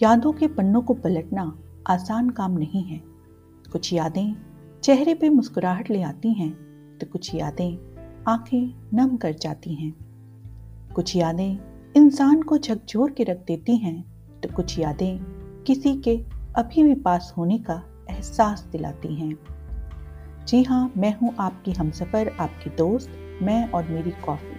यादों के पन्नों को पलटना आसान काम नहीं है। कुछ यादें चेहरे पे मुस्कुराहट ले आती हैं तो कुछ यादें आँखें नम कर जाती हैं। कुछ यादें इंसान को झकझोर के रख देती हैं तो कुछ यादें किसी के अभी भी पास होने का एहसास दिलाती हैं। जी हाँ मैं हूँ आपकी हमसफ़र, आपकी दोस्त, मैं और मेरी कॉफ़ी।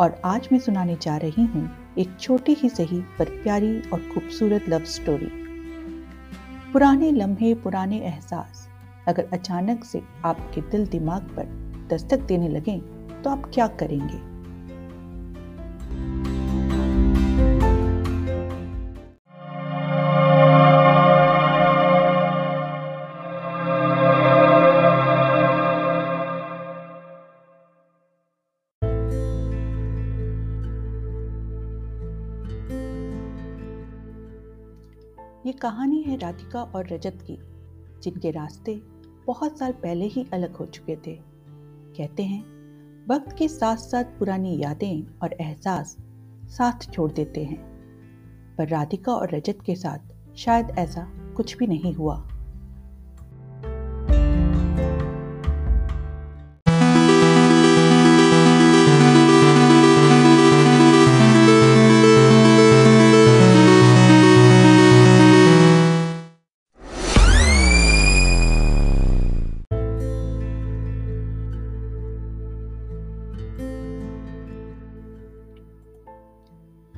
और आज मैं सुनाने जा रही हूँ एक छोटी ही सही पर प्यारी और खूबसूरत लव स्टोरी पुराने लम्हे, पुराने एहसास। अगर अचानक से आपके दिल दिमाग पर दस्तक देने लगें तो आप क्या करेंगे? ये कहानी है राधिका और रजत की, जिनके रास्ते बहुत साल पहले ही अलग हो चुके थे। कहते हैं, वक्त के साथ साथ पुरानी यादें और एहसास साथ छोड़ देते हैं। पर राधिका और रजत के साथ शायद ऐसा कुछ भी नहीं हुआ।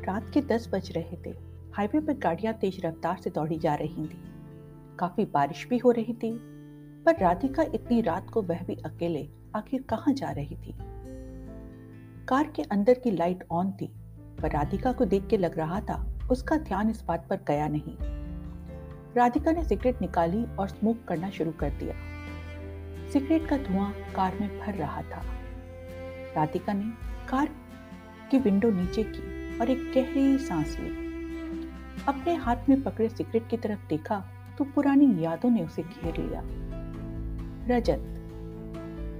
रात के दस बज रहे थे। हाईवे पर गाड़ियाँ तेज रफ्तार से दौड़ी जा रही थी। काफ़ी बारिश भी हो रही थी, पर राधिका इतनी रात को वह भी अकेले आखिर कहाँ जा रही थी? कार के अंदर की लाइट ऑन थी, पर राधिका को देख के लग रहा था उसका ध्यान इस बात पर गया नहीं। राधिका ने सिगरेट निकाली और स्मोक करना शुरू कर दिया। सिगरेट का धुआँ कार में भर रहा था। राधिका ने कार की विंडो नीचे की और एक गहरी सांस ली। अपने हाथ में पकड़े सिगरेट की तरफ़ देखा तो पुरानी यादों ने उसे घेर लिया। रजत।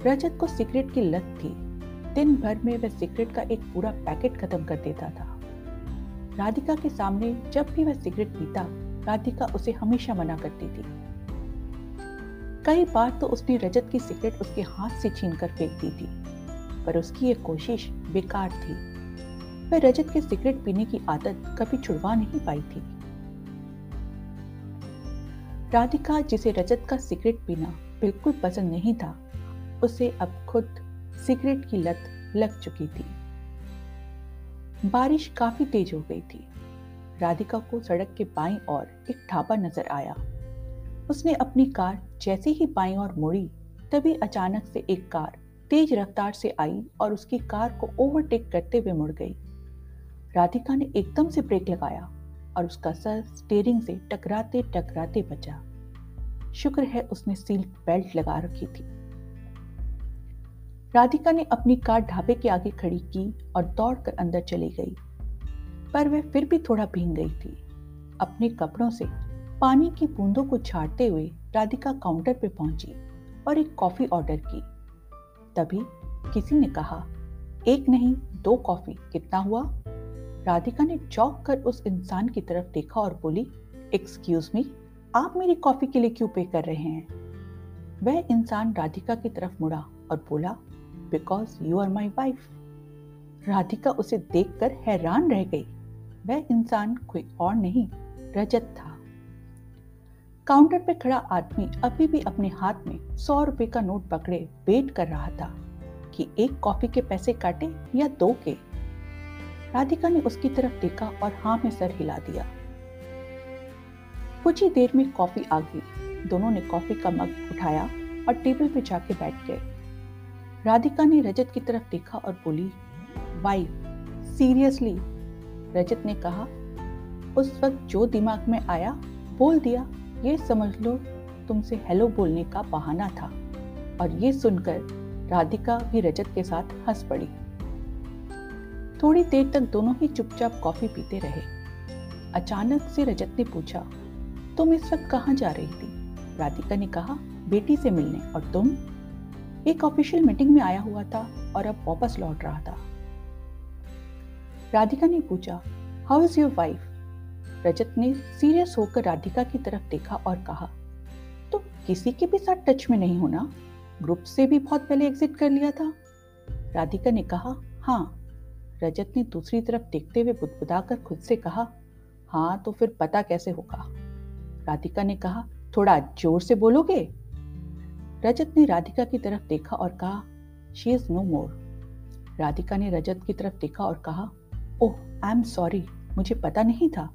रजत को सिगरेट की लत थी। दिन भर में वह सिगरेट का एक पूरा पैकेट खत्म कर देता था। राधिका के सामने जब भी वह सिगरेट पीता, राधिका उसे हमेशा मना करती थी। कई बार तो उसने रजत की सिगरेट उसके हाथ से छीन कर फेंक दी थी, पर उसकी ये कोशिश बेकार थी। वह रजत के सिगरेट पीने की आदत कभी छुड़वा नहीं पाई थी। राधिका, जिसे रजत का सिगरेट पीना बिल्कुल पसंद नहीं था, उसे अब खुद सिगरेट की लत लग चुकी थी। बारिश काफ़ी तेज हो गई थी। राधिका को सड़क के बाईं ओर एक ढाबा नज़र आया। उसने अपनी कार जैसे ही बाईं ओर मुड़ी, तभी अचानक से एक कार तेज रफ्तार से आई और उसकी कार को ओवरटेक करते हुए मुड़ गई। राधिका ने एकदम से ब्रेक लगाया और उसका सर स्टेयरिंग से टकराते टकराते बचा। शुक्र है उसने सीट बेल्ट लगा रखी थी। राधिका ने अपनी कार ढाबे के आगे खड़ी की और दौड़कर अंदर चली गई। पर वह फिर भी थोड़ा भींग गई थी। अपने कपड़ों से पानी की बूंदों को छाटते हुए राधिका काउंटर पर पहुँची और एक कॉफ़ी ऑर्डर की। तभी किसी ने कहा, एक नहीं, दो कॉफ़ी कितना हुआ? राधिका ने चौक कर उस इंसान की तरफ़ देखा और बोली एक्सक्यूज मी आप मेरी कॉफ़ी के लिए क्यों पे कर रहे हैं? वह इंसान राधिका की तरफ़ मुड़ा और बोला because you are my wife Radhika उसे देखकर हैरान रह गई। वह इंसान कोई और नहीं, रजत था। काउंटर पे खड़ा आदमी अभी भी अपने हाथ में सौ रुपए का नोट पकड़े वेट कर रहा था कि एक कॉफ़ी के पैसे काटे या दो के। राधिका ने उसकी तरफ़ देखा और हाँ में सर हिला दिया। कुछ ही देर में कॉफ़ी आ गई। दोनों ने कॉफ़ी का मग उठाया और टेबल पे जाके बैठ गए। राधिका ने रजत की तरफ़ देखा और बोली वाइफ सीरियसली? रजत ने कहा, उस वक्त जो दिमाग में आया, बोल दिया, ये समझ लो, तुमसे हेलो बोलने का बहाना था। और ये सुनकर राधिका भी रजत के साथ हंस पड़ी। थोड़ी देर तक दोनों ही चुपचाप कॉफ़ी पीते रहे। अचानक से रजत ने पूछा, तुम इस वक्त कहाँ जा रही थी? राधिका ने कहा, बेटी से मिलने। और तुम? एक ऑफिशियल मीटिंग में आया हुआ था और अब वापस लौट रहा था। राधिका ने पूछा how is your wife Rajat ने सीरियस होकर राधिका की तरफ़ देखा और कहा, तुम तो किसी के भी साथ टच में नहीं होना ग्रुप से भी बहुत पहले एग्जिट कर लिया था? राधिका ने कहा हाँ रजत ने दूसरी तरफ़ देखते हुए बुदबुदाकर खुद से कहा हाँ तो फिर पता कैसे होगा? राधिका ने कहा, थोड़ा ज़ोर से बोलोगे? रजत ने राधिका की तरफ़ देखा और कहा she is no more Radhika ने रजत की तरफ़ देखा और कहा, ओह आई एम सॉरी मुझे पता नहीं था.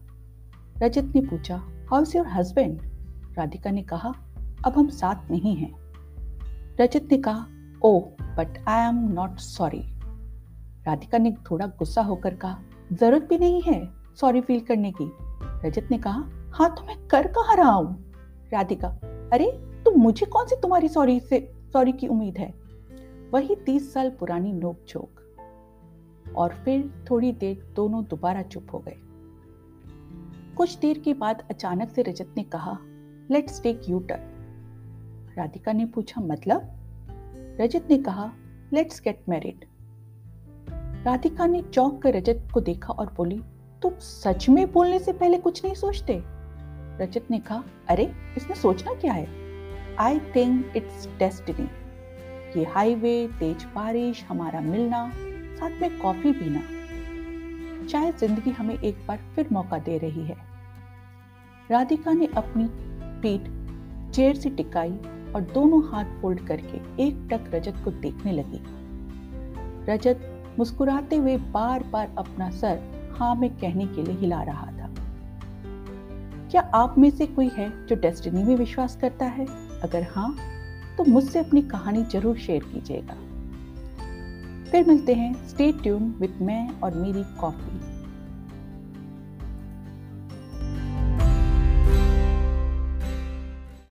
रजत ने पूछा how is your husband Radhika ने कहा, अब हम साथ नहीं हैं. रजत ने कहा, ओह but I am not sorry Radhika ने थोड़ा गुस्सा होकर कहा, ज़रूरत भी नहीं है सॉरी फील करने की. रजत ने कहा हाँ तो मैं कर कहा रहा हूँ? राधिका, अरे तो मुझे कौन सी तुम्हारी सॉरी से सॉरी की उम्मीद है? वही तीस साल पुरानी नोक झोंक। और फिर थोड़ी देर दोनों दोबारा चुप हो गए। कुछ देर के बाद अचानक से रजत ने कहा let's take U turn Radhika ने पूछा मतलब? रजत ने कहा लेट्स गेट मैरिड राधिका ने चौंक कर रजत को देखा और बोली, तुम सच में बोलने से पहले कुछ नहीं सोचते? रजत ने कहा, अरे इसमें सोचना क्या है? आई थिंक इट्स डेस्टिनी ये हाईवे तेज बारिश, हमारा मिलना, साथ में कॉफ़ी पीना। शायद ज़िंदगी हमें एक बार फिर मौका दे रही है। राधिका ने अपनी पीठ, चेयर से टिकाई और दोनों हाथ फोल्ड करके एक टक रजत को देखने लगी। रजत मुस्कुराते हुए बार बार अपना सर हाँ में कहने के लिए हिला रहा था। क्या आप में से कोई है जो डेस्टिनी में विश्वास करता है? अगर हाँ तो मुझसे अपनी कहानी ज़रूर शेयर कीजिएगा। फिर मिलते हैं स्टे ट्यून विद मैं और मेरी कॉफ़ी।